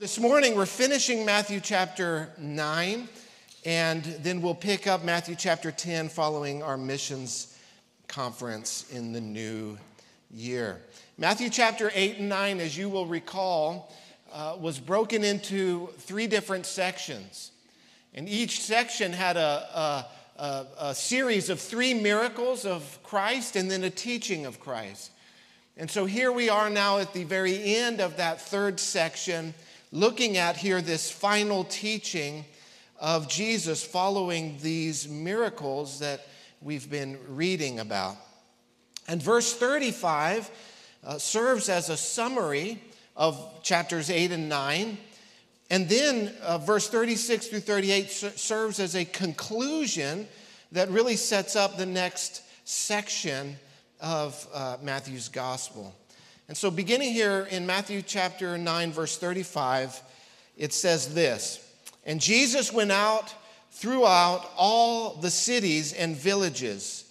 This morning, we're finishing Matthew chapter 9, and then we'll pick up Matthew chapter 10 following our missions conference in the new year. Matthew chapter 8 and 9, as you will recall, uh, was broken into three different sections. And each section had a, a, a, a series of three miracles of Christ and then a teaching of Christ. And so here we are now at the very end of that third section looking at here this final teaching of Jesus following these miracles that we've been reading about. And verse 35 uh, serves as a summary of chapters 8 and 9. And then uh, verse 36 through 38 serves as a conclusion that really sets up the next section of uh, Matthew's gospel. And so, beginning here in Matthew chapter 9, verse 35, it says this And Jesus went out throughout all the cities and villages,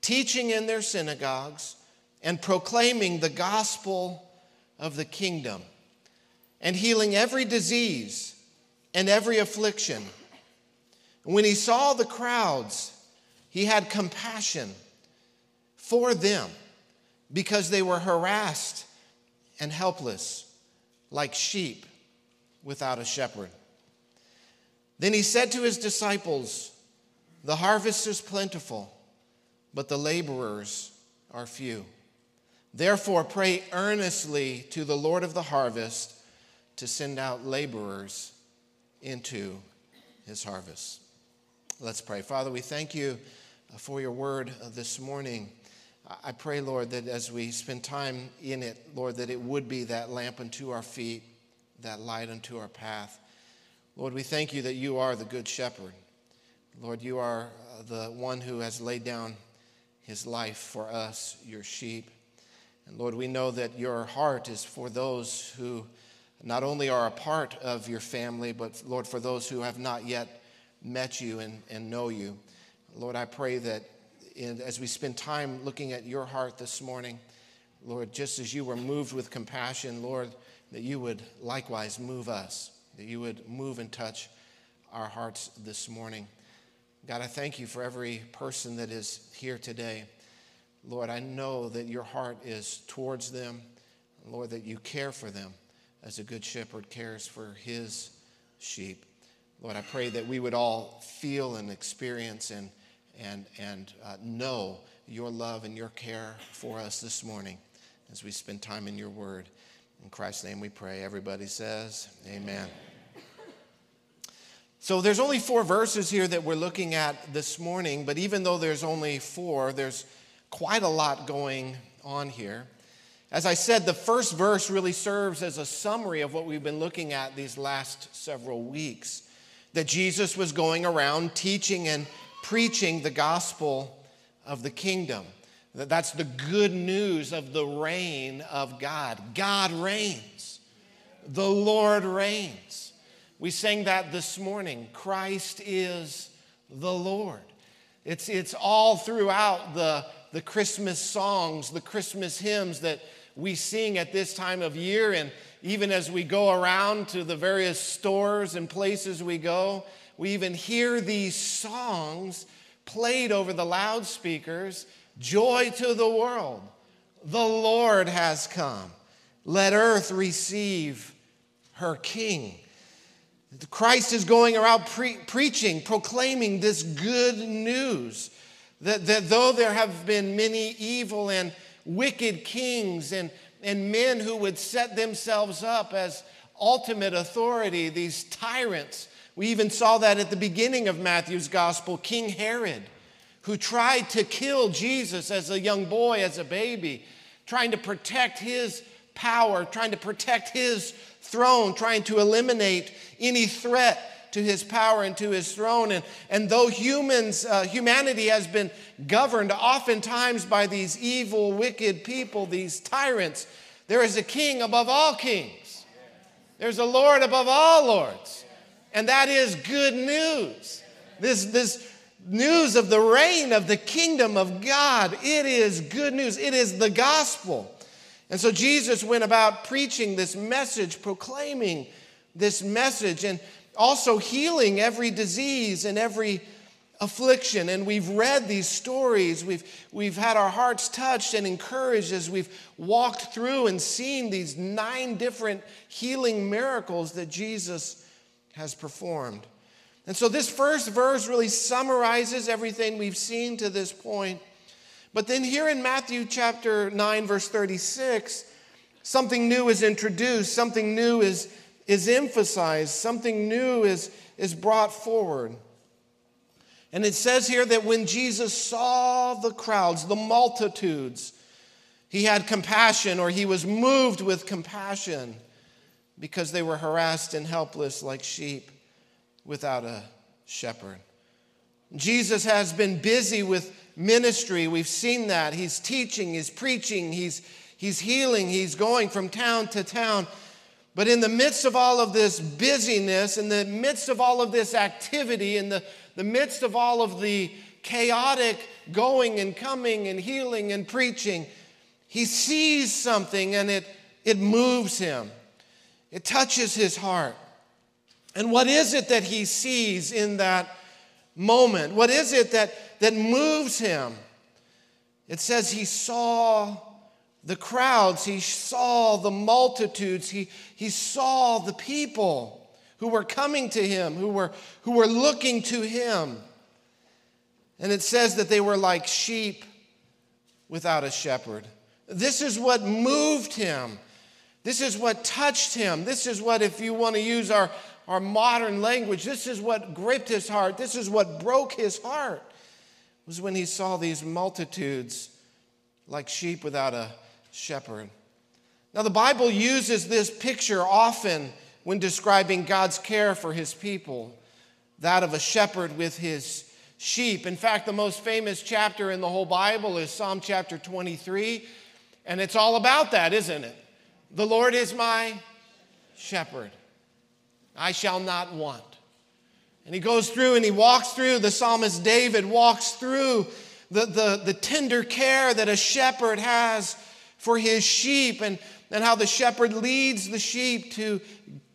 teaching in their synagogues and proclaiming the gospel of the kingdom, and healing every disease and every affliction. When he saw the crowds, he had compassion for them because they were harassed and helpless like sheep without a shepherd. Then he said to his disciples, The harvest is plentiful, but the laborers are few. Therefore, pray earnestly to the Lord of the harvest to send out laborers into his harvest. Let's pray. Father, we thank you for your word uh, this morning. I pray, Lord, that as we spend time in it, Lord, that it would be that lamp unto our feet, that light unto our path. Lord, we thank you that you are the good shepherd. Lord, you are uh, the one who has laid down his life for us, your sheep. And Lord, we know that your heart is for those who not only are a part of your family, but Lord, for those who have not yet met you and, and know you. Lord, I pray that in, as we spend time looking at your heart this morning, Lord, just as you were moved with compassion, Lord, that you would likewise move us, that you would move and touch our hearts this morning. God, I thank you for every person that is here today. Lord, I know that your heart is towards them. Lord, that you care for them as a good shepherd cares for his sheep. Lord, I pray that we would all feel and experience and and, and uh, know your love and your care for us this morning as we spend time in your word. In Christ's name we pray. Everybody says, Amen. So there's only four verses here that we're looking at this morning, but even though there's only four, there's quite a lot going on here. As I said, the first verse really serves as a summary of what we've been looking at these last several weeks. That Jesus was going around teaching and preaching the gospel of the kingdom. That's the good news of the reign of God. God reigns, the Lord reigns. We sang that this morning. Christ is the Lord. It's, it's all throughout the, the Christmas songs, the Christmas hymns that we sing at this time of year. And even as we go around to the various stores and places we go, we even hear these songs played over the loudspeakers Joy to the world, the Lord has come. Let earth receive her King. Christ is going around pre- preaching, proclaiming this good news that, that though there have been many evil and wicked kings and, and men who would set themselves up as ultimate authority, these tyrants we even saw that at the beginning of Matthew's gospel. King Herod, who tried to kill Jesus as a young boy, as a baby, trying to protect his power, trying to protect his throne, trying to eliminate any threat to his power and to his throne. And, and though humans, uh, humanity has been governed oftentimes by these evil, wicked people, these tyrants, there is a king above all kings. There's a Lord above all lords. And that is good news. This, this news of the reign of the kingdom of God, it is good news. It is the gospel. And so Jesus went about preaching this message, proclaiming this message and also healing every disease and every affliction. And we've read these stories. We've, we've had our hearts touched and encouraged as we've walked through and seen these nine different healing miracles that Jesus has performed. And so this first verse really summarizes everything we've seen to this point. But then here in Matthew chapter 9, verse 36, something new is introduced, something new is, is emphasized, something new is, is brought forward. And it says here that when Jesus saw the crowds, the multitudes, he had compassion or he was moved with compassion because they were harassed and helpless like sheep without a shepherd. Jesus has been busy with ministry. We've seen that. He's teaching, he's preaching, he's, he's healing, he's going from town to town. But in the midst of all of this busyness, in the midst of all of this activity, in the, the midst of all of the chaotic going and coming and healing and preaching, he sees something and it, it moves him. It touches his heart. And what is it that he sees in that moment? What is it that, that moves him? It says he saw the crowds, he saw the multitudes, he, he saw the people who were coming to him, who were, who were looking to him. And it says that they were like sheep without a shepherd. This is what moved him. This is what touched him. This is what, if you want to use our, our modern language, this is what gripped his heart. This is what broke his heart, was when he saw these multitudes like sheep without a shepherd. Now, the Bible uses this picture often when describing God's care for his people that of a shepherd with his sheep. In fact, the most famous chapter in the whole Bible is Psalm chapter 23, and it's all about that, isn't it? The Lord is my shepherd. I shall not want. And he goes through and he walks through, the psalmist David walks through the, the, the tender care that a shepherd has for his sheep and, and how the shepherd leads the sheep to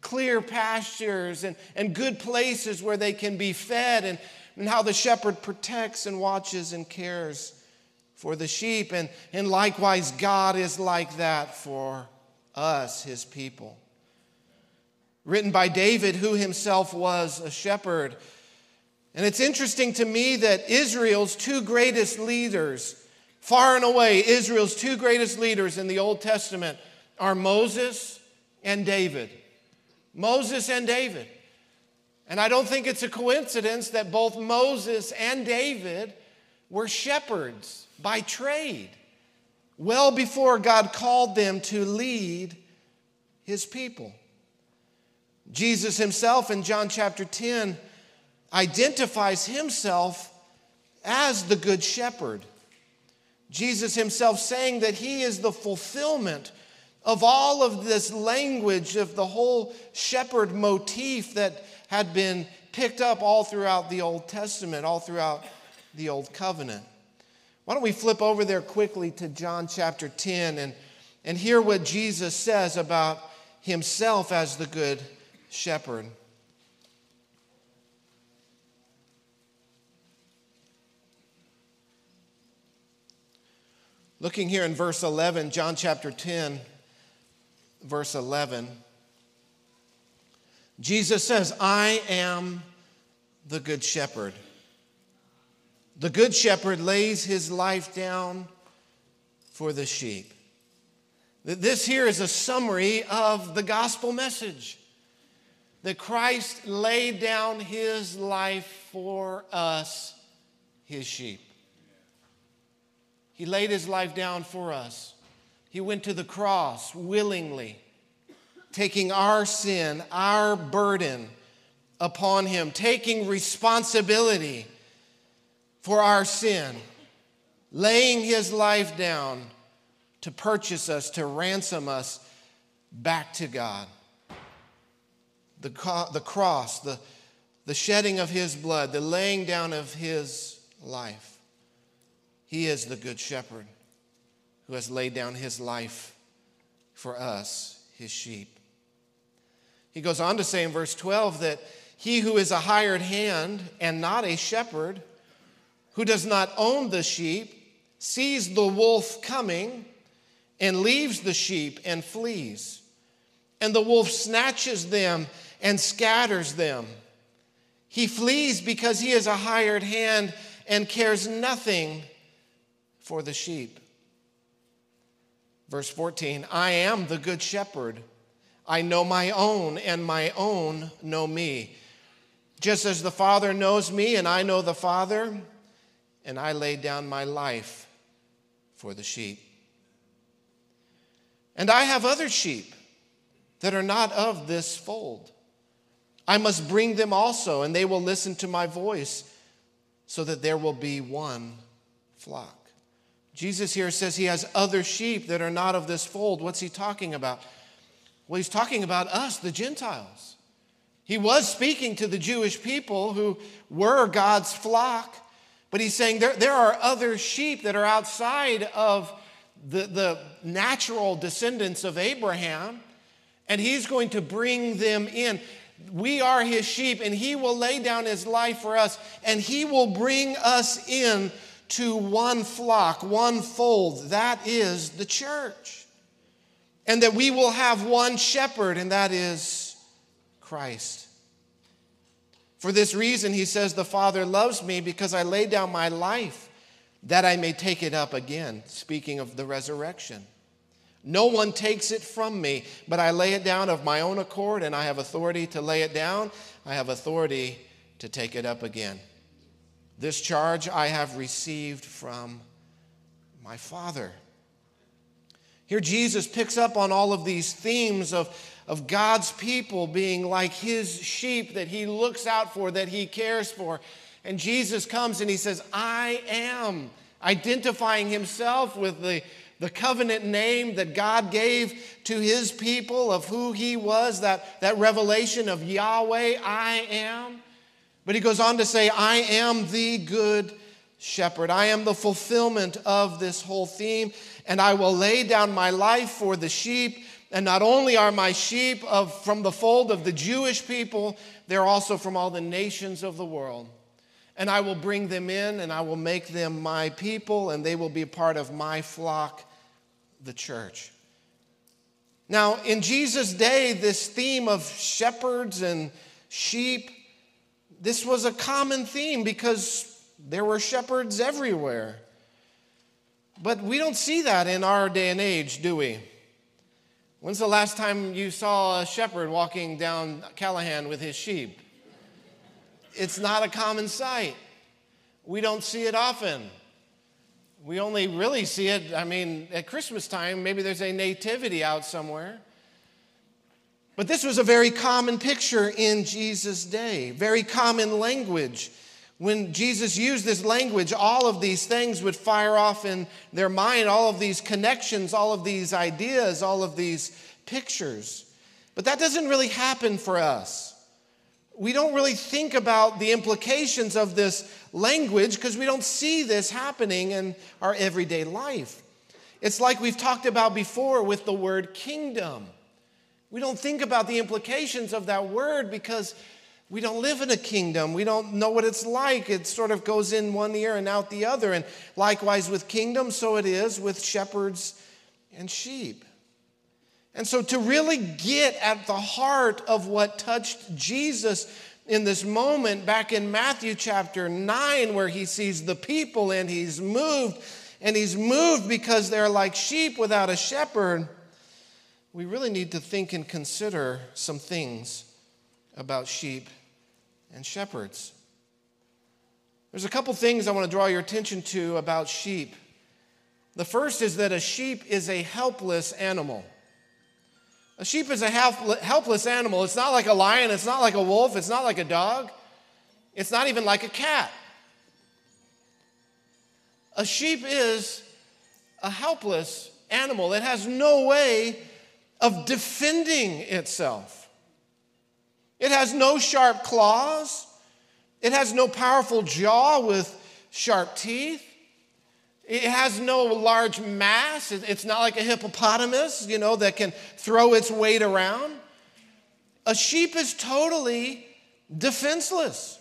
clear pastures and, and good places where they can be fed, and, and how the shepherd protects and watches and cares for the sheep. And, and likewise, God is like that for us, his people. Written by David, who himself was a shepherd. And it's interesting to me that Israel's two greatest leaders, far and away, Israel's two greatest leaders in the Old Testament are Moses and David. Moses and David. And I don't think it's a coincidence that both Moses and David were shepherds by trade well before God called them to lead his people. Jesus himself in John chapter 10 identifies himself as the good shepherd. Jesus himself saying that he is the fulfillment of all of this language of the whole shepherd motif that had been picked up all throughout the Old Testament, all throughout the Old Covenant. Why don't we flip over there quickly to John chapter 10 and, and hear what Jesus says about himself as the good shepherd. Looking here in verse 11, John chapter 10, verse 11, Jesus says, I am the good shepherd. The good shepherd lays his life down for the sheep. This here is a summary of the gospel message that Christ laid down his life for us, his sheep. He laid his life down for us. He went to the cross willingly, taking our sin, our burden upon him, taking responsibility for our sin, laying his life down to purchase us, to ransom us back to God. The, the cross, the, the shedding of his blood, the laying down of his life. He is the good shepherd who has laid down his life for us, his sheep. He goes on to say in verse 12 that he who is a hired hand and not a shepherd, who does not own the sheep, sees the wolf coming and leaves the sheep and flees. And the wolf snatches them and scatters them. He flees because he is a hired hand and cares nothing for the sheep. Verse 14 I am the good shepherd. I know my own, and my own know me. Just as the Father knows me, and I know the Father, and I lay down my life for the sheep. And I have other sheep that are not of this fold. I must bring them also, and they will listen to my voice, so that there will be one flock. Jesus here says he has other sheep that are not of this fold. What's he talking about? Well, he's talking about us, the Gentiles. He was speaking to the Jewish people who were God's flock, but he's saying there, there are other sheep that are outside of the, the natural descendants of Abraham, and he's going to bring them in. We are his sheep, and he will lay down his life for us, and he will bring us in to one flock, one fold. That is the church and that we will have one shepherd, and that is Christ. For this reason, he says, The Father loves me because I lay down my life that I may take it up again, speaking of the resurrection. No one takes it from me, but I lay it down of my own accord, and I have authority to lay it down. I have authority to take it up again. This charge I have received from my Father. Here, Jesus picks up on all of these themes of, of God's people being like his sheep that he looks out for, that he cares for. And Jesus comes and he says, I am, identifying himself with the, the covenant name that God gave to his people of who he was, that, that revelation of Yahweh, I am. But he goes on to say, I am the good shepherd. I am the fulfillment of this whole theme and I will lay down my life for the sheep. And not only are my sheep of, from the fold of the Jewish people, they're also from all the nations of the world. And I will bring them in and I will make them my people, and they will be part of my flock, the church. Now, in Jesus' day, this theme of shepherds and sheep, this was a common theme because there were shepherds everywhere. But we don't see that in our day and age, do we? When's the last time you saw a shepherd walking down Callahan with his sheep? It's not a common sight. We don't see it often. We only really see it, I mean, at Christmas time, maybe there's a nativity out somewhere. But this was a very common picture in Jesus' day, very common language. When Jesus used this language, all of these things would fire off in their mind, all of these connections, all of these ideas, all of these pictures. But that doesn't really happen for us. We don't really think about the implications of this language because we don't see this happening in our everyday life. It's like we've talked about before with the word kingdom. We don't think about the implications of that word because we don't live in a kingdom. We don't know what it's like. It sort of goes in one ear and out the other. And likewise with kingdom, so it is with shepherds and sheep. And so, to really get at the heart of what touched Jesus in this moment back in Matthew chapter 9, where he sees the people and he's moved, and he's moved because they're like sheep without a shepherd, we really need to think and consider some things about sheep and shepherds. There's a couple things I want to draw your attention to about sheep. The first is that a sheep is a helpless animal. A sheep is a helpless animal. It's not like a lion, it's not like a wolf, it's not like a dog, it's not even like a cat. A sheep is a helpless animal. It has no way of defending itself. It has no sharp claws. It has no powerful jaw with sharp teeth. It has no large mass. It's not like a hippopotamus, you know, that can throw its weight around. a sheep is totally defenseless.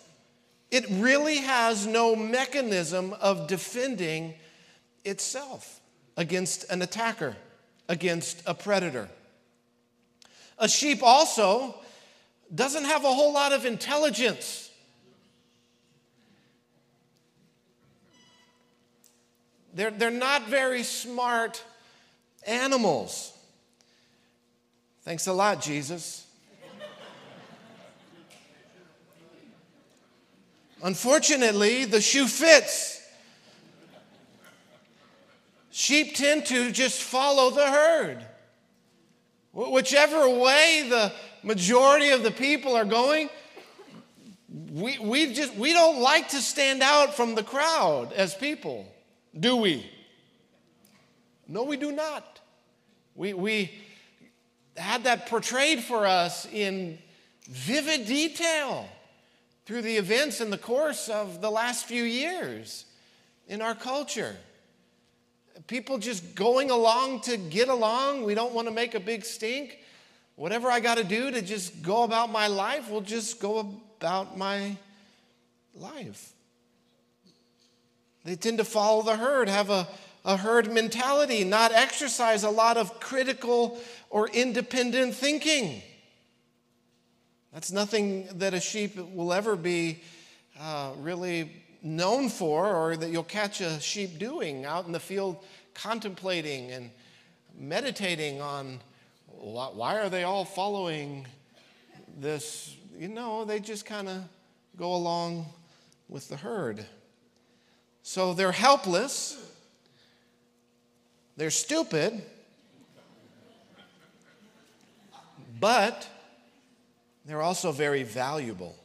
It really has no mechanism of defending itself against an attacker, against a predator. A sheep also doesn't have a whole lot of intelligence. They're, they're not very smart animals. Thanks a lot, Jesus. Unfortunately, the shoe fits. Sheep tend to just follow the herd. Whichever way the majority of the people are going, we, we just we don't like to stand out from the crowd as people, do we? No, we do not. We, we had that portrayed for us in vivid detail through the events in the course of the last few years in our culture. People just going along to get along. We don't want to make a big stink. Whatever I got to do to just go about my life, will just go about my life. They tend to follow the herd, have a, a herd mentality, not exercise a lot of critical or independent thinking. That's nothing that a sheep will ever be uh, really known for or that you'll catch a sheep doing out in the field contemplating and meditating on why are they all following this? You know, they just kind of go along with the herd. So they're helpless, they're stupid, but they're also very valuable.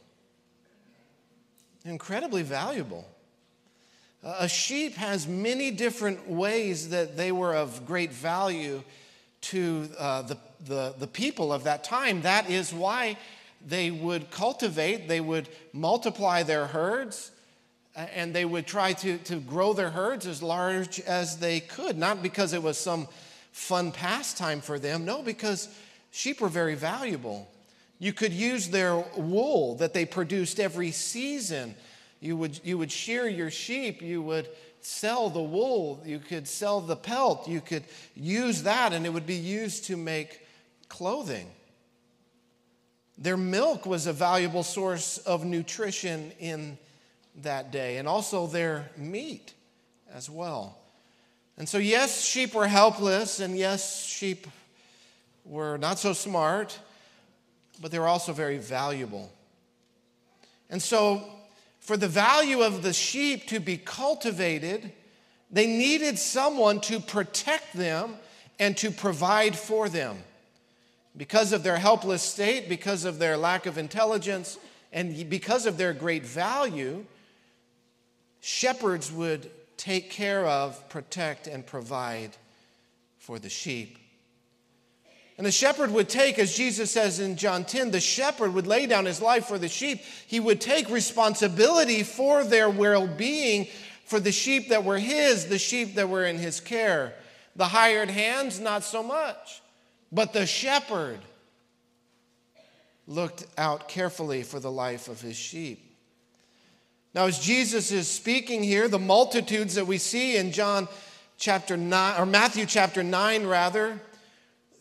Incredibly valuable. A sheep has many different ways that they were of great value to uh, the, the, the people of that time. That is why they would cultivate, they would multiply their herds, and they would try to, to grow their herds as large as they could. Not because it was some fun pastime for them, no, because sheep were very valuable. You could use their wool that they produced every season. You would, you would shear your sheep, you would sell the wool, you could sell the pelt, you could use that, and it would be used to make clothing. Their milk was a valuable source of nutrition in that day, and also their meat as well. And so, yes, sheep were helpless, and yes, sheep were not so smart but they were also very valuable. And so, for the value of the sheep to be cultivated, they needed someone to protect them and to provide for them. Because of their helpless state, because of their lack of intelligence, and because of their great value, shepherds would take care of, protect, and provide for the sheep. And the shepherd would take, as Jesus says in John 10, the shepherd would lay down his life for the sheep. He would take responsibility for their well being, for the sheep that were his, the sheep that were in his care. The hired hands, not so much. But the shepherd looked out carefully for the life of his sheep. Now, as Jesus is speaking here, the multitudes that we see in John chapter 9, or Matthew chapter 9, rather,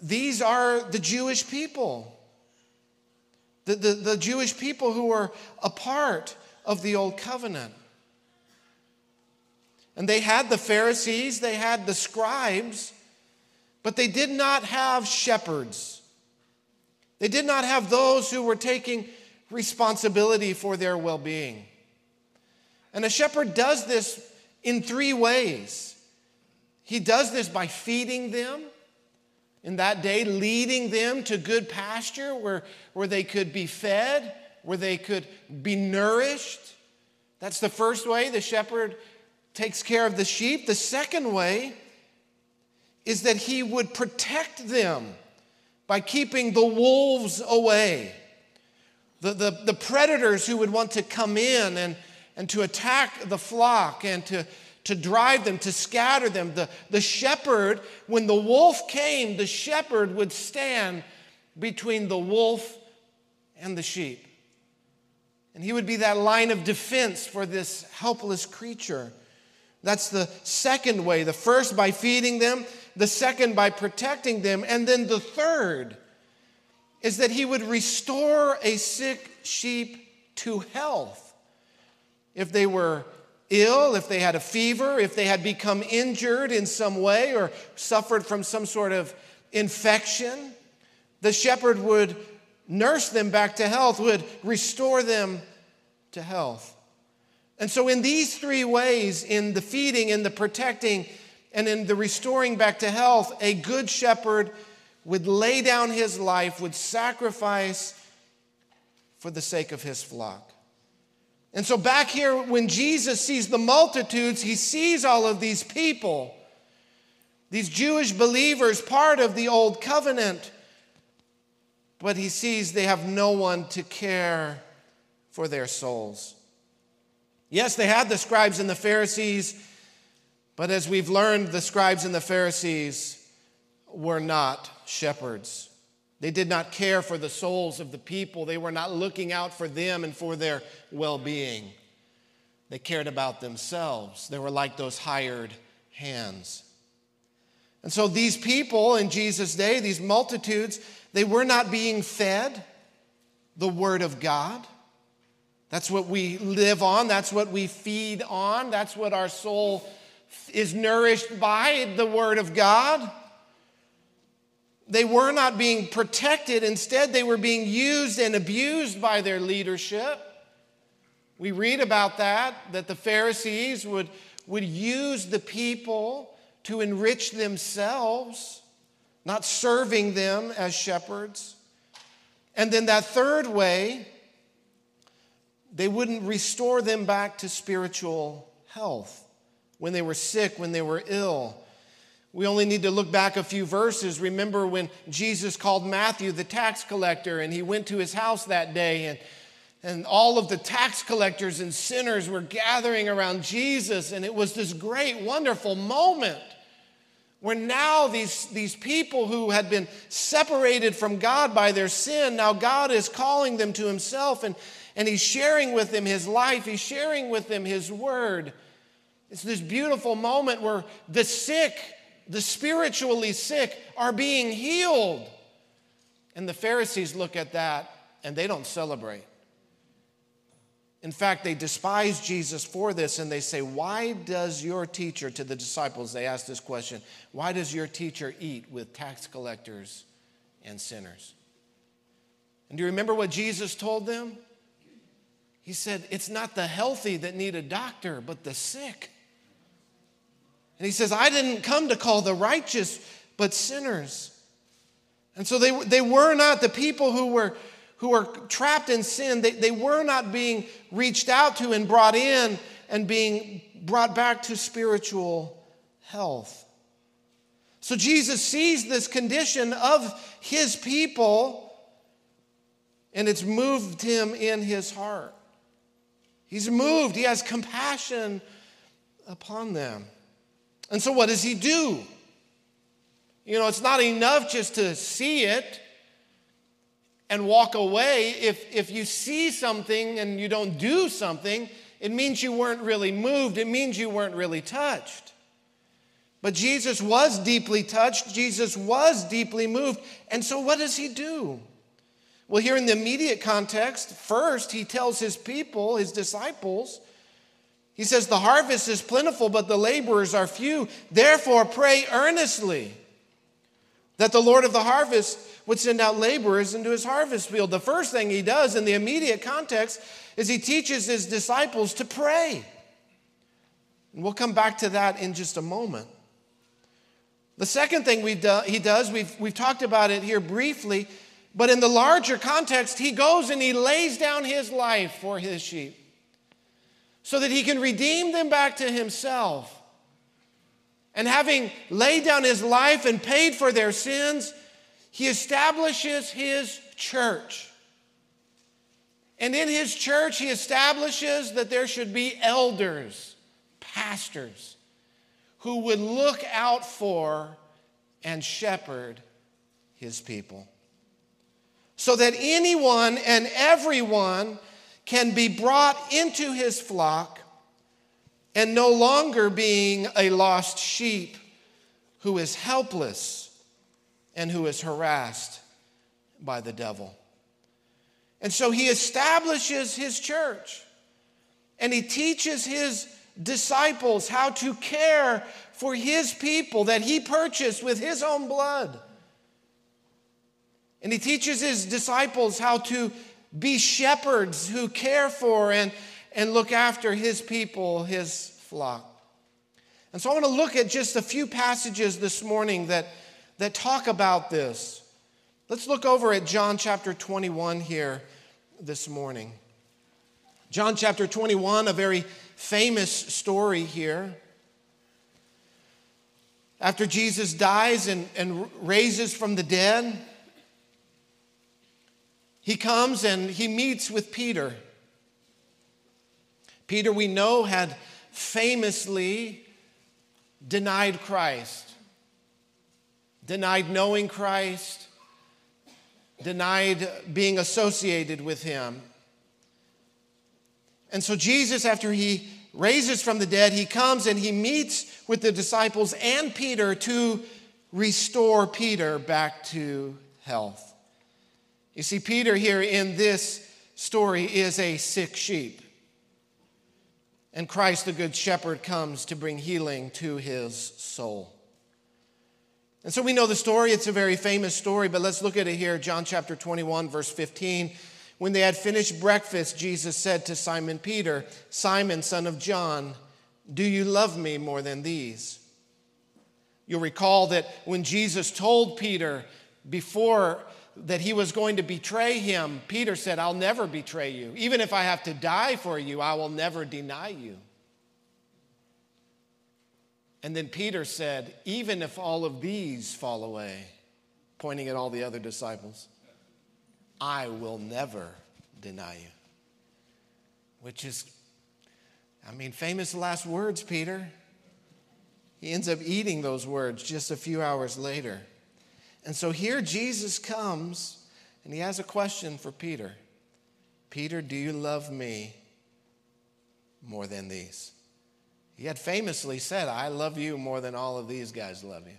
these are the Jewish people. The, the, the Jewish people who were a part of the old covenant. And they had the Pharisees, they had the scribes, but they did not have shepherds. They did not have those who were taking responsibility for their well being. And a shepherd does this in three ways. He does this by feeding them, in that day, leading them to good pasture where, where they could be fed, where they could be nourished. That's the first way the shepherd takes care of the sheep. The second way is that he would protect them by keeping the wolves away, the, the, the predators who would want to come in and, and to attack the flock and to to drive them, to scatter them. The, the shepherd, when the wolf came, the shepherd would stand between the wolf and the sheep. And he would be that line of defense for this helpless creature. That's the second way. The first by feeding them, the second by protecting them, and then the third is that he would restore a sick sheep to health. If they were ill, if they had a fever, if they had become injured in some way or suffered from some sort of infection, the shepherd would nurse them back to health, would restore them to health. And so, in these three ways, in the feeding, in the protecting, and in the restoring back to health, a good shepherd would lay down his life, would sacrifice for the sake of his flock. And so, back here, when Jesus sees the multitudes, he sees all of these people, these Jewish believers, part of the old covenant, but he sees they have no one to care for their souls. Yes, they had the scribes and the Pharisees, but as we've learned, the scribes and the Pharisees were not shepherds. They did not care for the souls of the people. They were not looking out for them and for their well being. They cared about themselves. They were like those hired hands. And so these people in Jesus' day, these multitudes, they were not being fed the Word of God. That's what we live on, that's what we feed on, that's what our soul is nourished by the Word of God they were not being protected. Instead, they were being used and abused by their leadership. We read about that, that the Pharisees would, would use the people to enrich themselves, not serving them as shepherds. And then that third way, they wouldn't restore them back to spiritual health when they were sick, when they were ill. We only need to look back a few verses. Remember when Jesus called Matthew the tax collector and he went to his house that day and and all of the tax collectors and sinners were gathering around Jesus, and it was this great, wonderful moment where now these, these people who had been separated from God by their sin, now God is calling them to Himself, and, and He's sharing with them His life, He's sharing with them His word. It's this beautiful moment where the sick the spiritually sick are being healed. And the Pharisees look at that and they don't celebrate. In fact, they despise Jesus for this and they say, Why does your teacher, to the disciples, they ask this question, why does your teacher eat with tax collectors and sinners? And do you remember what Jesus told them? He said, It's not the healthy that need a doctor, but the sick. And he says, I didn't come to call the righteous, but sinners. And so they, they were not the people who were, who were trapped in sin, they, they were not being reached out to and brought in and being brought back to spiritual health. So Jesus sees this condition of his people, and it's moved him in his heart. He's moved, he has compassion upon them. And so, what does he do? You know, it's not enough just to see it and walk away. If, if you see something and you don't do something, it means you weren't really moved, it means you weren't really touched. But Jesus was deeply touched, Jesus was deeply moved. And so, what does he do? Well, here in the immediate context, first, he tells his people, his disciples, he says, The harvest is plentiful, but the laborers are few. Therefore, pray earnestly that the Lord of the harvest would send out laborers into his harvest field. The first thing he does in the immediate context is he teaches his disciples to pray. And we'll come back to that in just a moment. The second thing we do, he does, we've, we've talked about it here briefly, but in the larger context, he goes and he lays down his life for his sheep so that he can redeem them back to himself. And having laid down his life and paid for their sins, he establishes his church. And in his church, he establishes that there should be elders, pastors, who would look out for and shepherd his people. so that anyone and everyone can be brought into his flock and no longer being a lost sheep who is helpless and who is harassed by the devil. And so he establishes his church and he teaches his disciples how to care for his people that he purchased with his own blood. And he teaches his disciples how to be shepherds who care for and, and look after his people, his flock. And so I want to look at just a few passages this morning that, that talk about this. Let's look over at John chapter 21 here this morning. John chapter 21, a very famous story here. After Jesus dies and, and raises from the dead, he comes and he meets with Peter. Peter, we know, had famously denied Christ, denied knowing Christ, denied being associated with him. And so, Jesus, after he raises from the dead, he comes and he meets with the disciples and Peter to restore Peter back to health. You see, Peter here in this story is a sick sheep. And Christ, the Good Shepherd, comes to bring healing to his soul. And so we know the story. It's a very famous story, but let's look at it here. John chapter 21, verse 15. When they had finished breakfast, Jesus said to Simon Peter, Simon, son of John, do you love me more than these? You'll recall that when Jesus told Peter before that he was going to betray him, Peter said, I'll never betray you. Even if I have to die for you, I will never deny you. And then Peter said, Even if all of these fall away, pointing at all the other disciples, I will never deny you. Which is, I mean, famous last words, Peter. He ends up eating those words just a few hours later. And so here Jesus comes and he has a question for Peter Peter, do you love me more than these? He had famously said, I love you more than all of these guys love you.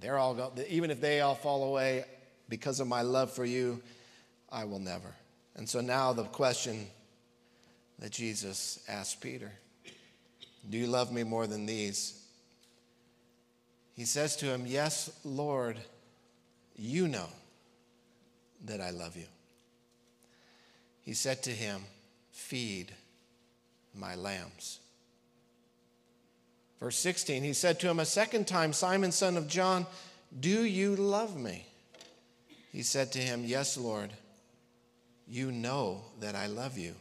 They're all, go- even if they all fall away because of my love for you, I will never. And so now the question that Jesus asked Peter Do you love me more than these? He says to him, Yes, Lord, you know that I love you. He said to him, Feed my lambs. Verse 16, he said to him a second time, Simon, son of John, do you love me? He said to him, Yes, Lord, you know that I love you.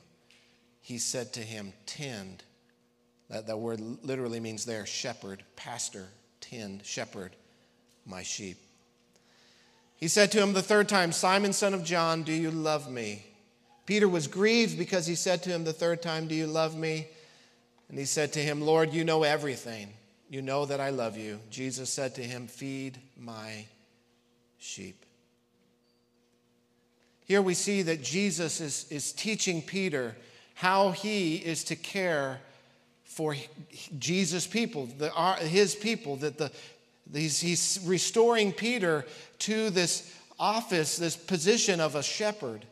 He said to him, Tend. That, that word literally means there, shepherd, pastor, tend, shepherd my sheep. He said to him the third time, Simon, son of John, do you love me? Peter was grieved because he said to him the third time, Do you love me? And he said to him, Lord, you know everything. You know that I love you. Jesus said to him, Feed my sheep. Here we see that Jesus is, is teaching Peter how he is to care for Jesus' people, the, his people, that the, he's, he's restoring Peter to this office, this position of a shepherd.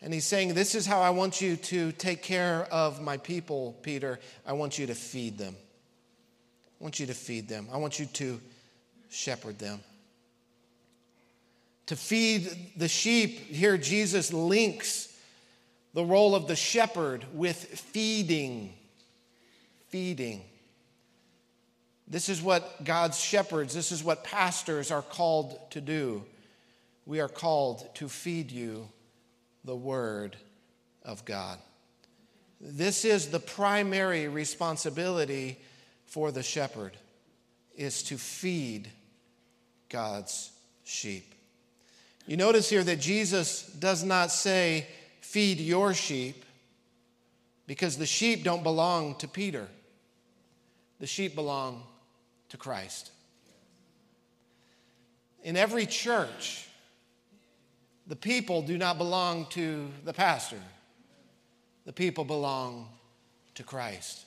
And he's saying, This is how I want you to take care of my people, Peter. I want you to feed them. I want you to feed them. I want you to shepherd them. To feed the sheep, here Jesus links the role of the shepherd with feeding feeding. This is what God's shepherds, this is what pastors are called to do. We are called to feed you the Word of God. This is the primary responsibility for the shepherd is to feed God's sheep. You notice here that Jesus does not say, feed your sheep, because the sheep don't belong to Peter. The sheep belong to Christ. In every church, the people do not belong to the pastor, the people belong to Christ.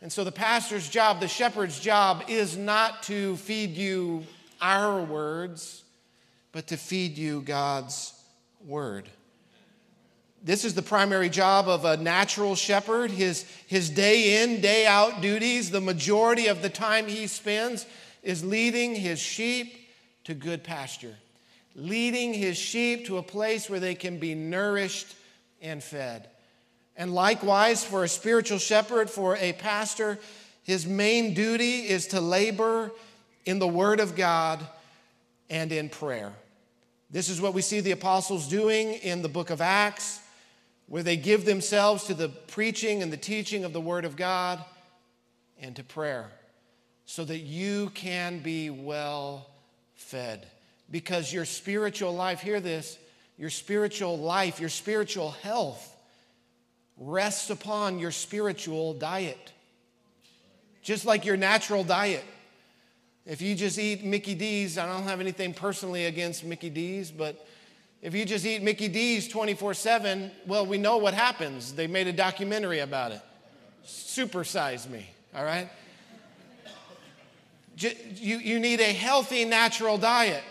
And so the pastor's job, the shepherd's job, is not to feed you our words, but to feed you God's word. This is the primary job of a natural shepherd. His, his day in, day out duties, the majority of the time he spends is leading his sheep to good pasture, leading his sheep to a place where they can be nourished and fed. And likewise, for a spiritual shepherd, for a pastor, his main duty is to labor in the Word of God and in prayer. This is what we see the apostles doing in the book of Acts, where they give themselves to the preaching and the teaching of the Word of God and to prayer so that you can be well fed. Because your spiritual life, hear this, your spiritual life, your spiritual health rests upon your spiritual diet. Just like your natural diet. If you just eat Mickey D's, I don't have anything personally against Mickey D's, but if you just eat Mickey D's 24 7, well, we know what happens. They made a documentary about it. Supersize me, all right? You, you need a healthy, natural diet.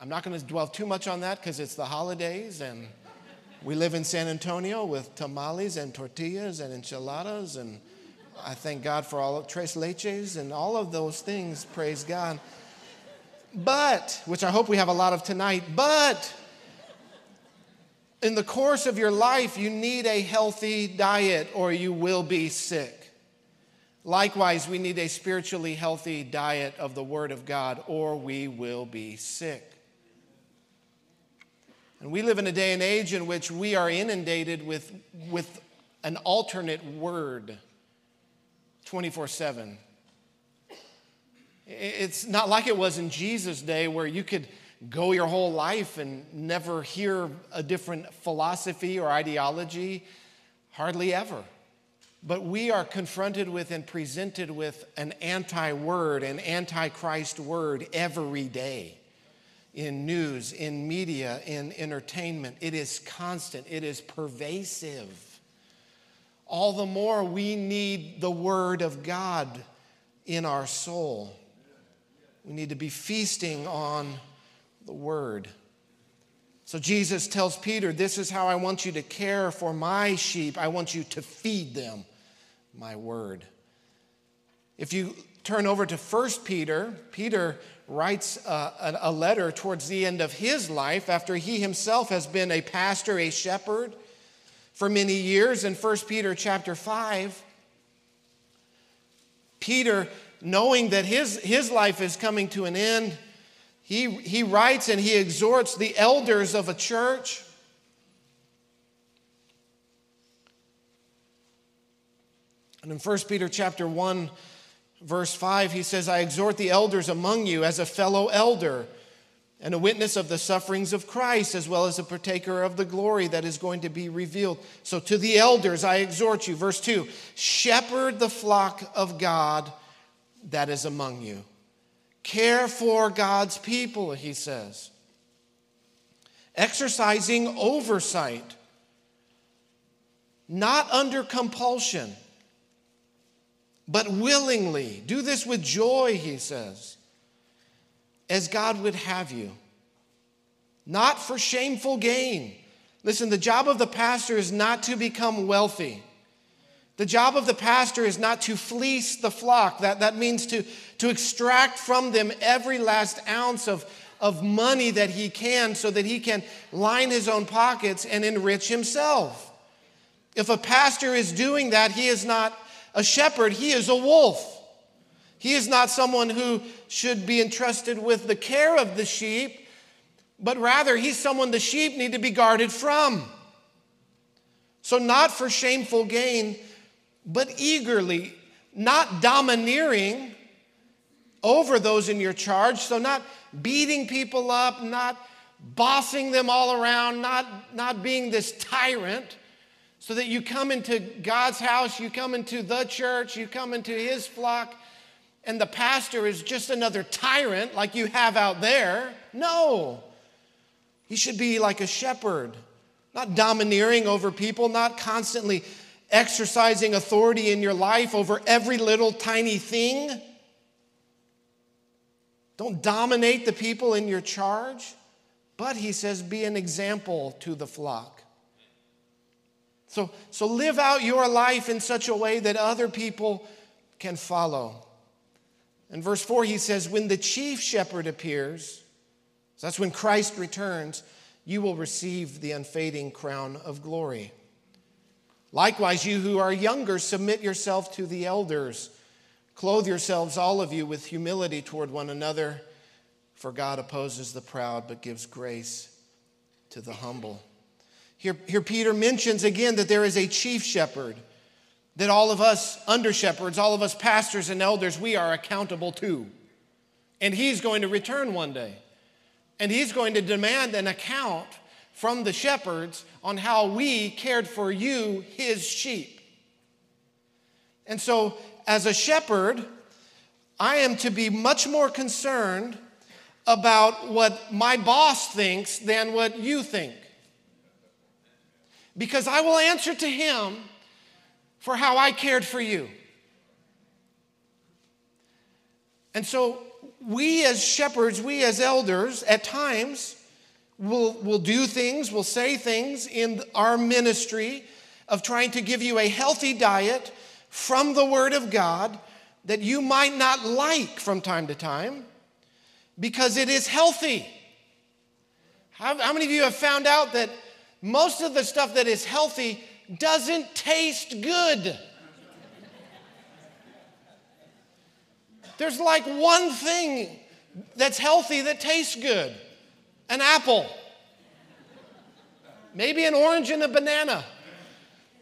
I'm not going to dwell too much on that because it's the holidays and we live in San Antonio with tamales and tortillas and enchiladas, and I thank God for all of tres leches and all of those things, praise God. But, which I hope we have a lot of tonight, but in the course of your life, you need a healthy diet or you will be sick. Likewise, we need a spiritually healthy diet of the Word of God or we will be sick. And we live in a day and age in which we are inundated with, with an alternate word 24 7. It's not like it was in Jesus' day where you could go your whole life and never hear a different philosophy or ideology, hardly ever. But we are confronted with and presented with an anti word, an anti Christ word every day in news, in media, in entertainment. It is constant, it is pervasive. All the more we need the Word of God in our soul. We need to be feasting on the Word. So Jesus tells Peter, This is how I want you to care for my sheep. I want you to feed them my Word. If you turn over to 1 Peter, Peter writes a, a, letter towards the end of his life after he himself has been a pastor, a shepherd for many years in 1 Peter chapter 5. Peter, knowing that his, his life is coming to an end, he, he writes and he exhorts the elders of a church. And in 1 Peter chapter 1, verse 5, he says, I exhort the elders among you as a fellow elder and a witness of the sufferings of Christ, as well as a partaker of the glory that is going to be revealed. So, to the elders, I exhort you. Verse 2 Shepherd the flock of God that is among you. Care for God's people, he says. Exercising oversight, not under compulsion but willingly. Do this with joy, he says, as God would have you, not for shameful gain. Listen, the job of the pastor is not to become wealthy. The job of the pastor is not to fleece the flock. That, that means to, to extract from them every last ounce of, of money that he can so that he can line his own pockets and enrich himself. If a pastor is doing that, he is not a shepherd, he is a wolf. He is not someone who should be entrusted with the care of the sheep, but rather he's someone the sheep need to be guarded from. So, not for shameful gain, but eagerly, not domineering over those in your charge. So, not beating people up, not bossing them all around, not, not being this tyrant, so that you come into God's house, you come into the church, you come into His flock, and the pastor is just another tyrant like you have out there. No. He should be like a shepherd, not domineering over people, not constantly exercising authority in your life over every little tiny thing. Don't dominate the people in your charge, but he says, be an example to the flock. So, so live out your life in such a way that other people can follow. In verse 4, he says, When the chief shepherd appears, so that's when Christ returns, you will receive the unfading crown of glory. Likewise, you who are younger, submit yourself to the elders. Clothe yourselves, all of you, with humility toward one another, for God opposes the proud but gives grace to the humble. Here, here Peter mentions again that there is a chief shepherd that all of us under shepherds, all of us pastors and elders, we are accountable to. And he's going to return one day. And he's going to demand an account from the shepherds on how we cared for you, his sheep. And so, as a shepherd, I am to be much more concerned about what my boss thinks than what you think. Because I will answer to him for how I cared for you. And so, we as shepherds, we as elders, at times will will do things, we'll say things in our ministry of trying to give you a healthy diet from the Word of God that you might not like from time to time because it is healthy. How, how many of you have found out that most of the stuff that is healthy doesn't taste good. There's like one thing that's healthy that tastes good an apple, maybe an orange and a banana.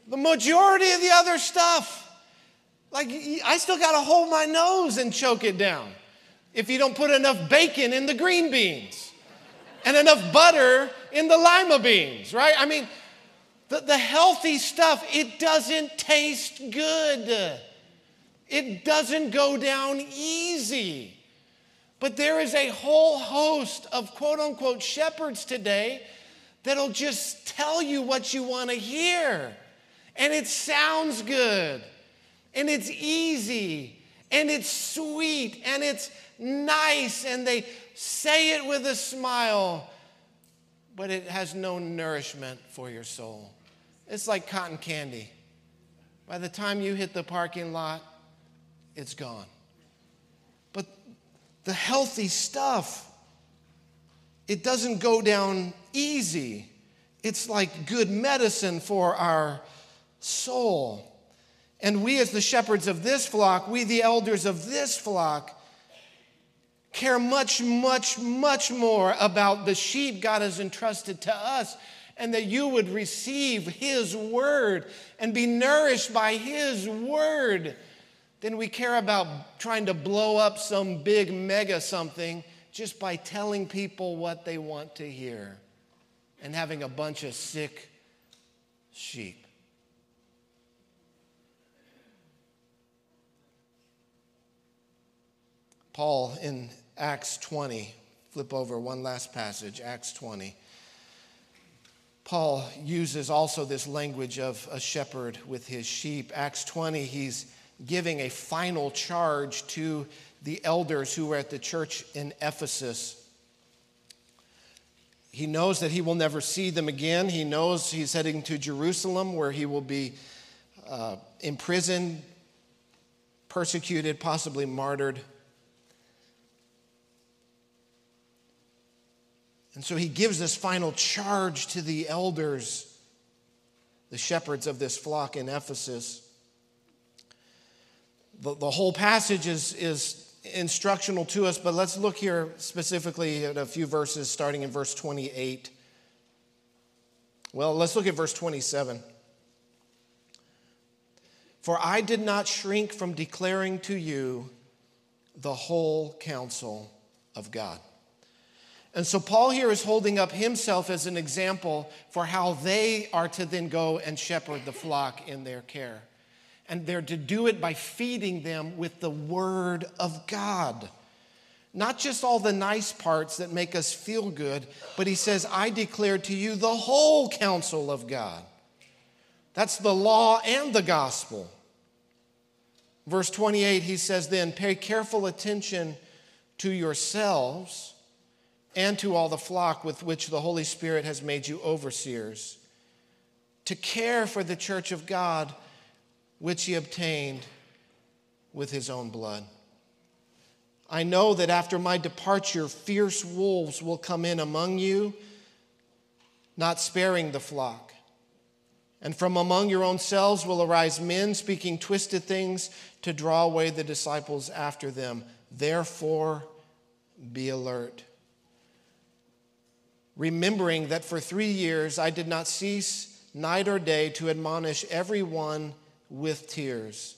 The majority of the other stuff, like I still got to hold my nose and choke it down if you don't put enough bacon in the green beans and enough butter in the lima beans, right? I mean, the, the healthy stuff, it doesn't taste good. It doesn't go down easy. But there is a whole host of quote unquote shepherds today that'll just tell you what you want to hear. And it sounds good, and it's easy, and it's sweet, and it's nice, and they say it with a smile, but it has no nourishment for your soul. It's like cotton candy. By the time you hit the parking lot, it's gone. The healthy stuff, it doesn't go down easy. It's like good medicine for our soul. And we, as the shepherds of this flock, we, the elders of this flock, care much, much, much more about the sheep God has entrusted to us and that you would receive His word and be nourished by His word than we care about trying to blow up some big mega something just by telling people what they want to hear and having a bunch of sick sheep. Paul in Acts 20, flip over one last passage, Acts 20. Paul uses also this language of a shepherd with his sheep. Acts 20, he's giving a final charge to the elders who were at the church in Ephesus. He knows that he will never see them again. He knows he's heading to Jerusalem where he will be uh, imprisoned, persecuted, possibly martyred. And so he gives this final charge to the elders, the shepherds of this flock in Ephesus. The, the whole passage is, is instructional to us, but let's look here specifically at a few verses starting in verse 28. Well, let's look at verse 27. For I did not shrink from declaring to you the whole counsel of God. And so Paul here is holding up himself as an example for how they are to then go and shepherd the flock in their care. And they're to do it by feeding them with the Word of God. Not just all the nice parts that make us feel good, but he says, I declare to you the whole counsel of God. That's the law and the gospel. Verse 28, he says, Then pay careful attention to yourselves and to all the flock with which the Holy Spirit has made you overseers, to care for the church of God, which he obtained with his own blood. I know that after my departure, fierce wolves will come in among you, not sparing the flock. And from among your own selves will arise men speaking twisted things to draw away the disciples after them. Therefore, be alert. Remembering that for three years I did not cease night or day to admonish everyone with tears.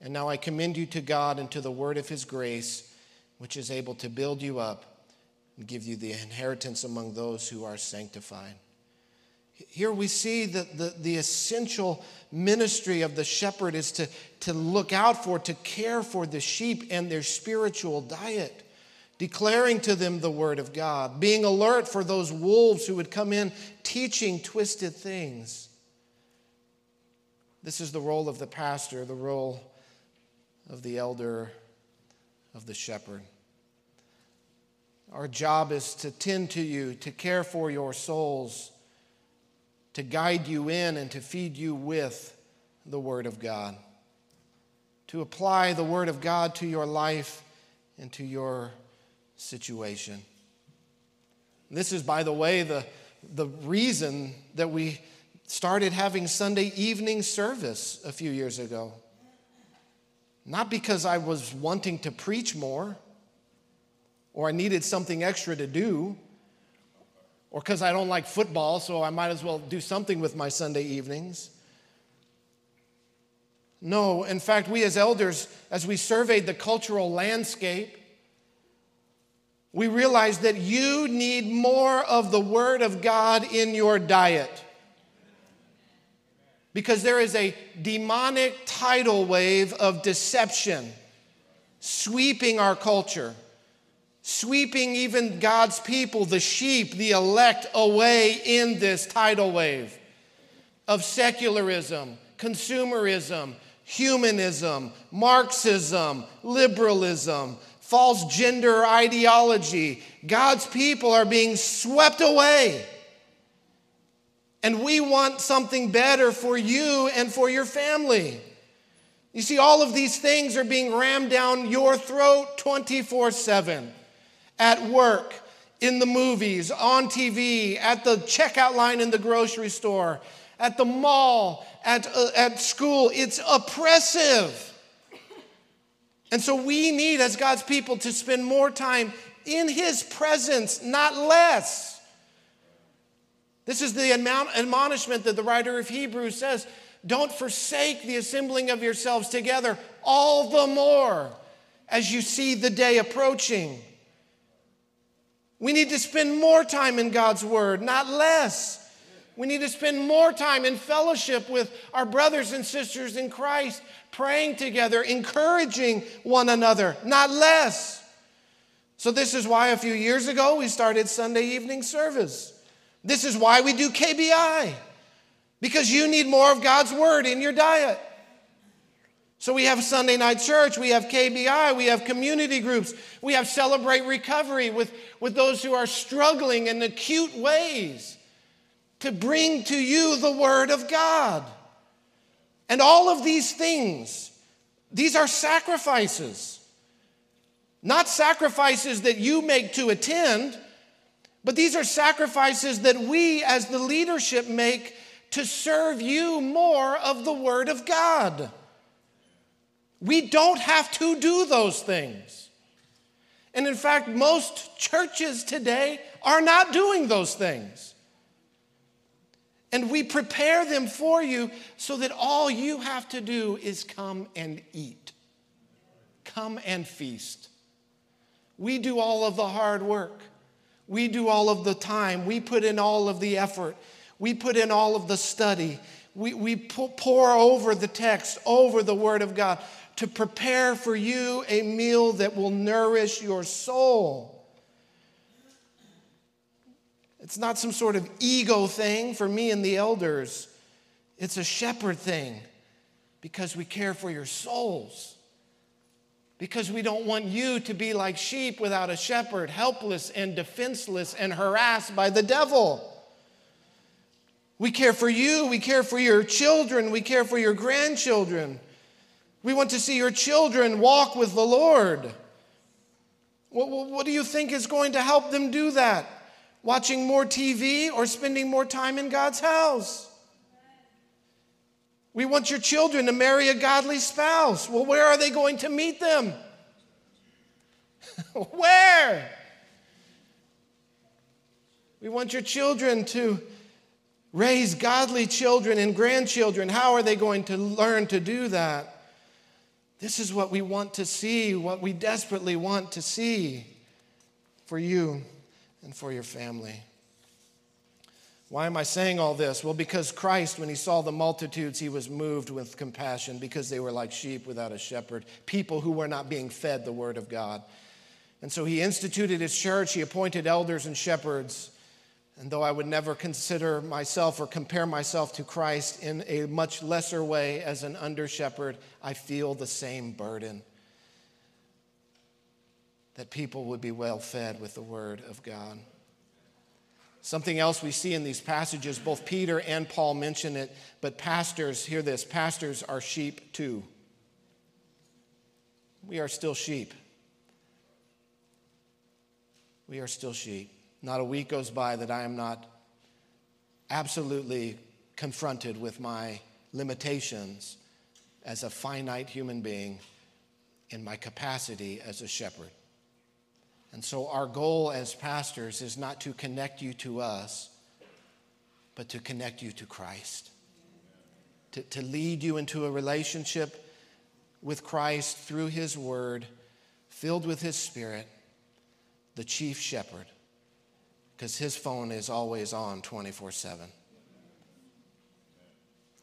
And now I commend you to God and to the word of his grace, which is able to build you up and give you the inheritance among those who are sanctified. Here we see that the, the essential ministry of the shepherd is to, to look out for, to care for the sheep and their spiritual diet, declaring to them the word of God, being alert for those wolves who would come in teaching twisted things. This is the role of the pastor, the role of the elder, of the shepherd. Our job is to tend to you, to care for your souls, to guide you in and to feed you with the Word of God, to apply the Word of God to your life and to your situation. This is, by the way, the, the reason that we started having Sunday evening service a few years ago. Not because I was wanting to preach more or I needed something extra to do or because I don't like football, so I might as well do something with my Sunday evenings. No, in fact, we as elders, as we surveyed the cultural landscape, we realized that you need more of the Word of God in your diet because there is a demonic tidal wave of deception sweeping our culture, sweeping even God's people, the sheep, the elect, away in this tidal wave of secularism, consumerism, humanism, Marxism, liberalism, false gender ideology. God's people are being swept away and we want something better for you and for your family. You see, all of these things are being rammed down your throat 24 7 at work, in the movies, on TV, at the checkout line in the grocery store, at the mall, at, uh, at school. It's oppressive. And so we need, as God's people, to spend more time in His presence, not less. This is the admonishment that the writer of Hebrews says don't forsake the assembling of yourselves together, all the more as you see the day approaching. We need to spend more time in God's Word, not less. We need to spend more time in fellowship with our brothers and sisters in Christ, praying together, encouraging one another, not less. So, this is why a few years ago we started Sunday evening service. This is why we do KBI, because you need more of God's word in your diet. So we have Sunday night church, we have KBI, we have community groups, we have Celebrate Recovery with, with those who are struggling in acute ways to bring to you the Word of God. And all of these things, these are sacrifices. Not sacrifices that you make to attend, but these are sacrifices that we as the leadership make to serve you more of the Word of God. We don't have to do those things. And in fact, most churches today are not doing those things. And we prepare them for you so that all you have to do is come and eat, come and feast. We do all of the hard work. We do all of the time. We put in all of the effort. We put in all of the study. we, we pour over the text, over the Word of God, to prepare for you a meal that will nourish your soul. It's not some sort of ego thing for me and the elders. It's a shepherd thing because we care for your souls. Because we don't want you to be like sheep without a shepherd, helpless and defenseless and harassed by the devil. We care for you, we care for your children, we care for your grandchildren. We want to see your children walk with the Lord. What, what, do you think is going to help them do that? Watching more TV or spending more time in God's house? We want your children to marry a godly spouse. Well, where are they going to meet them? where? We want your children to raise godly children and grandchildren. How are they going to learn to do that? This is what we want to see, what we desperately want to see for you and for your family. Why am I saying all this? Well, because Christ, when he saw the multitudes, he was moved with compassion because they were like sheep without a shepherd, people who were not being fed the word of God. And so he instituted his church, he appointed elders and shepherds. And though I would never consider myself or compare myself to Christ in a much lesser way as an under shepherd, I feel the same burden that people would be well fed with the word of God. Something else we see in these passages, both Peter and Paul mention it, but pastors, hear this pastors are sheep too. We are still sheep. We are still sheep. Not a week goes by that I am not absolutely confronted with my limitations as a finite human being in my capacity as a shepherd. And so, our goal as pastors is not to connect you to us, but to connect you to Christ, to, to lead you into a relationship with Christ through His Word, filled with His Spirit, the chief shepherd because his phone is always on 24 7.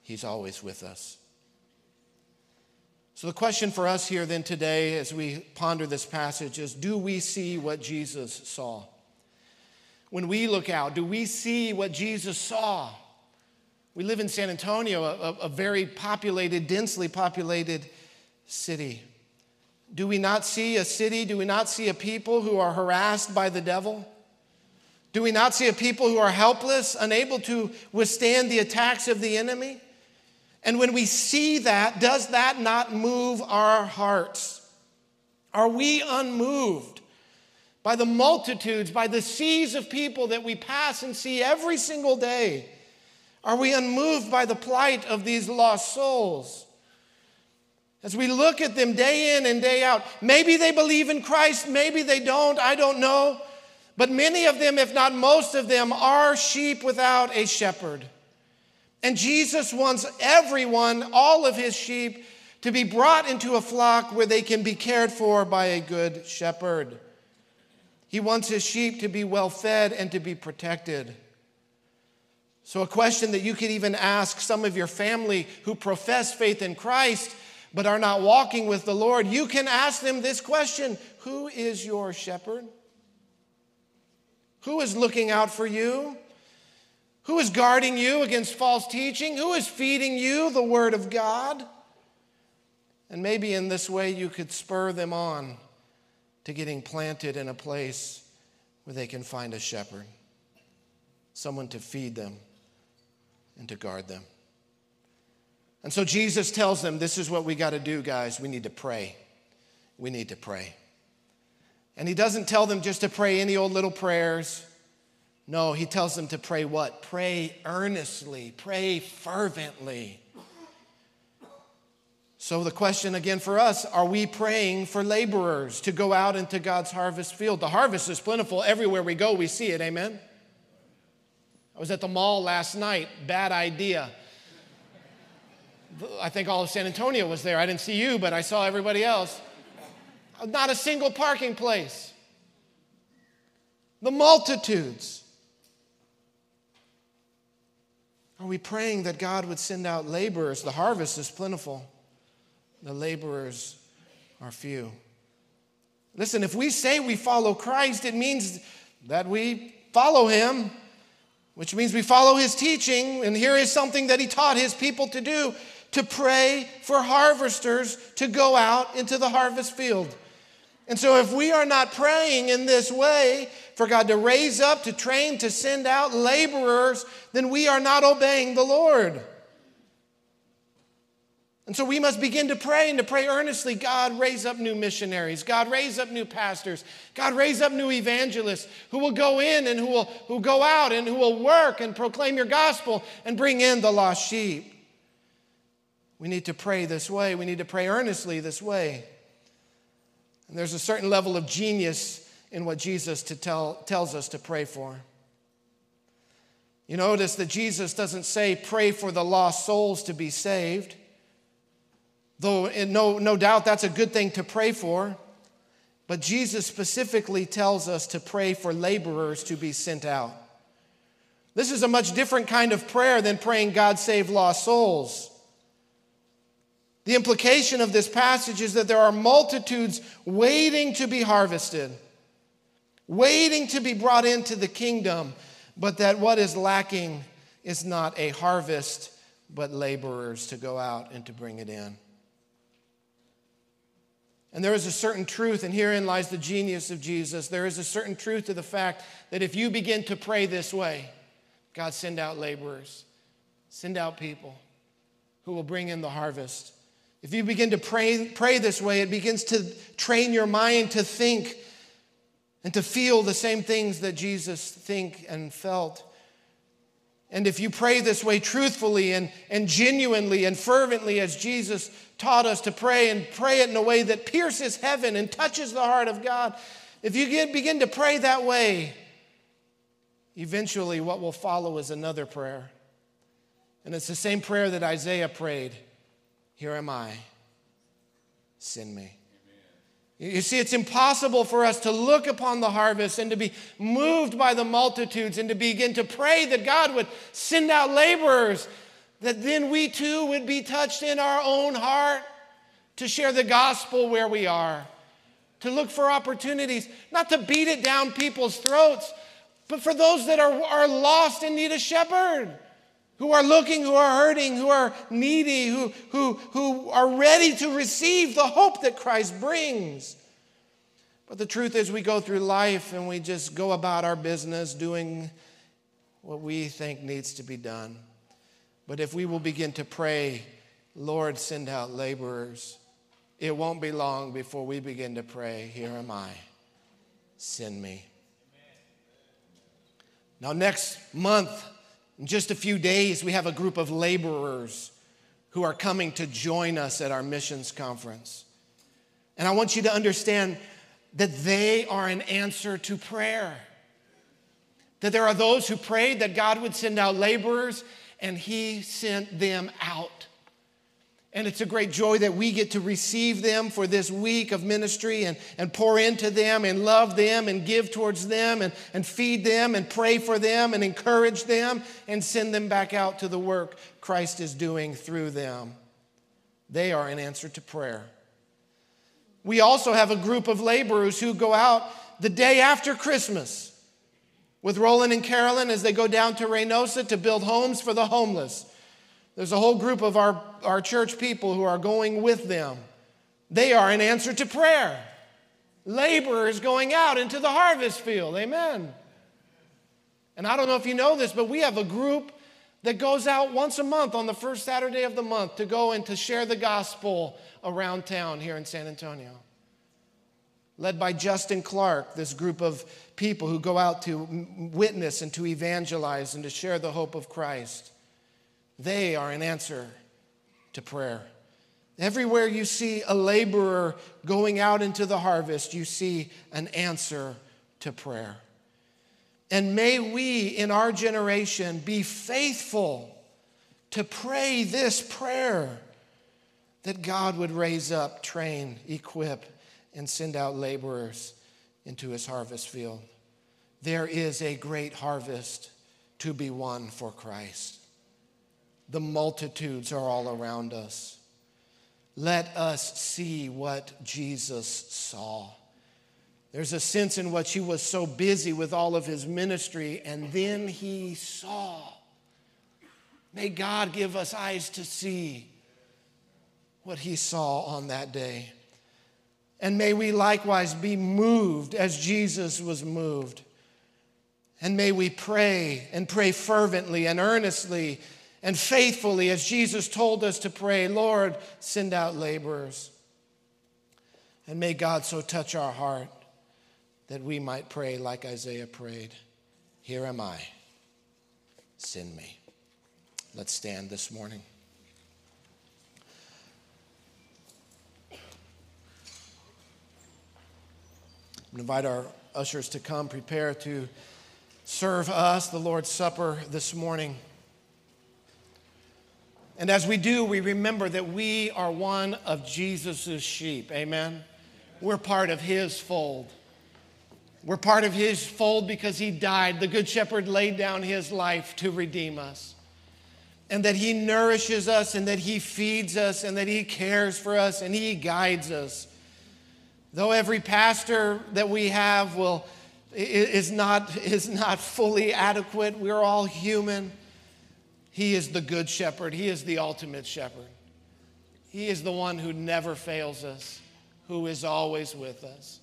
He's always with us. So, the question for us here then today, as we ponder this passage, is do we see what Jesus saw? When we look out, do we see what Jesus saw? We live in San Antonio, a, a very populated, densely populated city. Do we not see a city? Do we not see a people who are harassed by the devil? Do we not see a people who are helpless, unable to withstand the attacks of the enemy? And when we see that, does that not move our hearts? Are we unmoved by the multitudes, by the seas of people that we pass and see every single day? Are we unmoved by the plight of these lost souls? As we look at them day in and day out, maybe they believe in Christ, maybe they don't, I don't know. But many of them, if not most of them, are sheep without a shepherd. And Jesus wants everyone, all of his sheep, to be brought into a flock where they can be cared for by a good shepherd. He wants his sheep to be well fed and to be protected. So, a question that you could even ask some of your family who profess faith in Christ but are not walking with the Lord, you can ask them this question Who is your shepherd? Who is looking out for you? Who is guarding you against false teaching? Who is feeding you the Word of God? And maybe in this way you could spur them on to getting planted in a place where they can find a shepherd, someone to feed them and to guard them. And so Jesus tells them this is what we got to do, guys. We need to pray. We need to pray. And he doesn't tell them just to pray any old little prayers. No, he tells them to pray what? Pray earnestly, pray fervently. So, the question again for us are we praying for laborers to go out into God's harvest field? The harvest is plentiful everywhere we go, we see it, amen? I was at the mall last night, bad idea. I think all of San Antonio was there. I didn't see you, but I saw everybody else. Not a single parking place. The multitudes. Are we praying that God would send out laborers? The harvest is plentiful, the laborers are few. Listen, if we say we follow Christ, it means that we follow him, which means we follow his teaching. And here is something that he taught his people to do to pray for harvesters to go out into the harvest field. And so, if we are not praying in this way for God to raise up, to train, to send out laborers, then we are not obeying the Lord. And so we must begin to pray and to pray earnestly God, raise up new missionaries. God, raise up new pastors. God, raise up new evangelists who will go in and who will who go out and who will work and proclaim your gospel and bring in the lost sheep. We need to pray this way. We need to pray earnestly this way. And there's a certain level of genius in what Jesus to tell, tells us to pray for. You notice that Jesus doesn't say, pray for the lost souls to be saved. Though, no, no doubt, that's a good thing to pray for. But Jesus specifically tells us to pray for laborers to be sent out. This is a much different kind of prayer than praying, God save lost souls. The implication of this passage is that there are multitudes waiting to be harvested, waiting to be brought into the kingdom, but that what is lacking is not a harvest, but laborers to go out and to bring it in. And there is a certain truth, and herein lies the genius of Jesus. There is a certain truth to the fact that if you begin to pray this way, God, send out laborers, send out people who will bring in the harvest. If you begin to pray, pray this way, it begins to train your mind to think and to feel the same things that Jesus think and felt. And if you pray this way truthfully and, and genuinely and fervently as Jesus taught us to pray and pray it in a way that pierces heaven and touches the heart of God, if you get, begin to pray that way, eventually what will follow is another prayer. And it's the same prayer that Isaiah prayed Here am I, send me. You see, it's impossible for us to look upon the harvest and to be moved by the multitudes and to begin to pray that God would send out laborers that then we too would be touched in our own heart to share the gospel where we are, to look for opportunities, not to beat it down people's throats, but for those that are, are lost and need a shepherd, who are looking, who are hurting, who are needy, who, who, who are ready to receive the hope that Christ brings. But the truth is, we go through life and we just go about our business doing what we think needs to be done. But if we will begin to pray, Lord, send out laborers, it won't be long before we begin to pray, Here am I, send me. Now, next month, in just a few days, we have a group of laborers who are coming to join us at our missions conference. And I want you to understand that they are an answer to prayer. That there are those who prayed that God would send out laborers, and He sent them out. And it's a great joy that we get to receive them for this week of ministry and, and pour into them and love them and give towards them and, and feed them and pray for them and encourage them and send them back out to the work Christ is doing through them. They are an answer to prayer. We also have a group of laborers who go out the day after Christmas with Roland and Carolyn as they go down to Reynosa to build homes for the homeless. There's a whole group of our, our church people who are going with them. They are an answer to prayer. Laborers going out into the harvest field. Amen. And I don't know if you know this, but we have a group that goes out once a month on the first Saturday of the month to go and to share the gospel around town here in San Antonio led by Justin Clark, this group of people who go out to witness and to evangelize and to share the hope of Christ. They are an answer to prayer. Everywhere you see a laborer going out into the harvest, you see an answer to prayer. And may we in our generation be faithful to pray this prayer that God would raise up, train, equip, and send out laborers into his harvest field. There is a great harvest to be won for Christ. The multitudes are all around us. Let us see what Jesus saw. There's a sense in which he was so busy with all of his ministry, and then he saw. May God give us eyes to see what he saw on that day. And may we likewise be moved as Jesus was moved. And may we pray and pray fervently and earnestly and faithfully as Jesus told us to pray Lord, send out laborers. And may God so touch our heart that we might pray like Isaiah prayed Here am I, send me. Let's stand this morning. invite our ushers to come prepare to serve us the Lord's Supper this morning. And as we do, we remember that we are one of Jesus' sheep. Amen? We're part of his fold. We're part of his fold because he died. The Good Shepherd laid down his life to redeem us. And that he nourishes us, and that he feeds us, and that he cares for us, and he guides us. Though every pastor that we have will, is, not, is not fully adequate, we're all human. He is the good shepherd, He is the ultimate shepherd. He is the one who never fails us, who is always with us.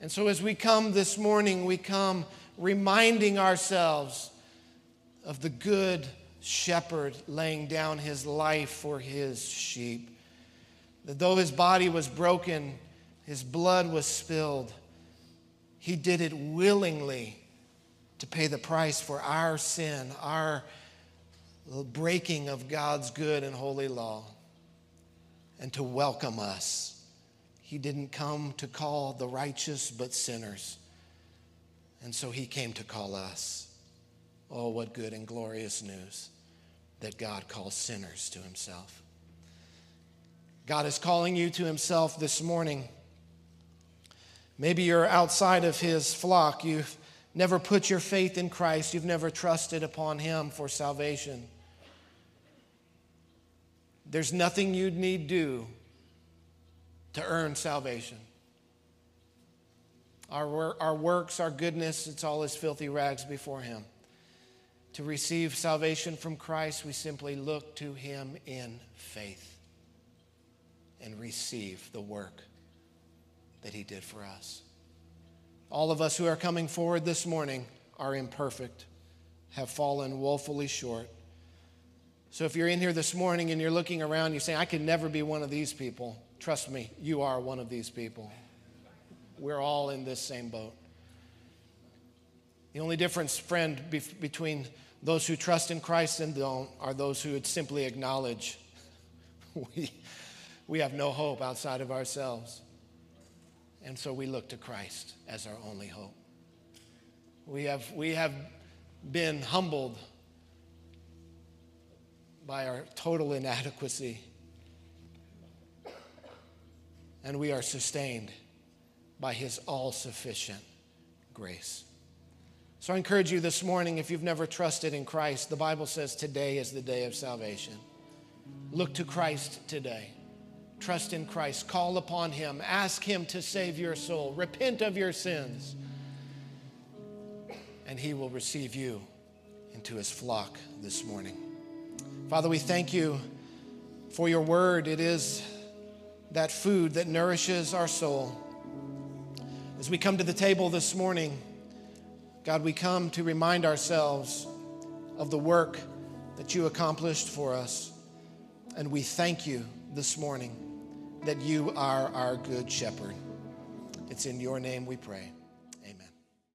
And so, as we come this morning, we come reminding ourselves of the good shepherd laying down his life for his sheep. That though his body was broken, his blood was spilled. He did it willingly to pay the price for our sin, our breaking of God's good and holy law, and to welcome us. He didn't come to call the righteous, but sinners. And so he came to call us. Oh, what good and glorious news that God calls sinners to himself. God is calling you to himself this morning. Maybe you're outside of his flock. You've never put your faith in Christ. You've never trusted upon him for salvation. There's nothing you'd need do to earn salvation. Our, our works, our goodness, it's all as filthy rags before him. To receive salvation from Christ, we simply look to him in faith and receive the work that He did for us. All of us who are coming forward this morning are imperfect, have fallen woefully short. So if you're in here this morning and you're looking around, you're saying, I can never be one of these people. Trust me, you are one of these people. We're all in this same boat. The only difference, friend, be- between those who trust in Christ and don't are those who would simply acknowledge we, we have no hope outside of ourselves. And so we look to Christ as our only hope. We have, we have been humbled by our total inadequacy, and we are sustained by His all sufficient grace. So I encourage you this morning, if you've never trusted in Christ, the Bible says today is the day of salvation. Look to Christ today. Trust in Christ. Call upon Him. Ask Him to save your soul. Repent of your sins. And He will receive you into His flock this morning. Father, we thank you for your word. It is that food that nourishes our soul. As we come to the table this morning, God, we come to remind ourselves of the work that you accomplished for us. And we thank you this morning that you are our good shepherd. It's in your name we pray.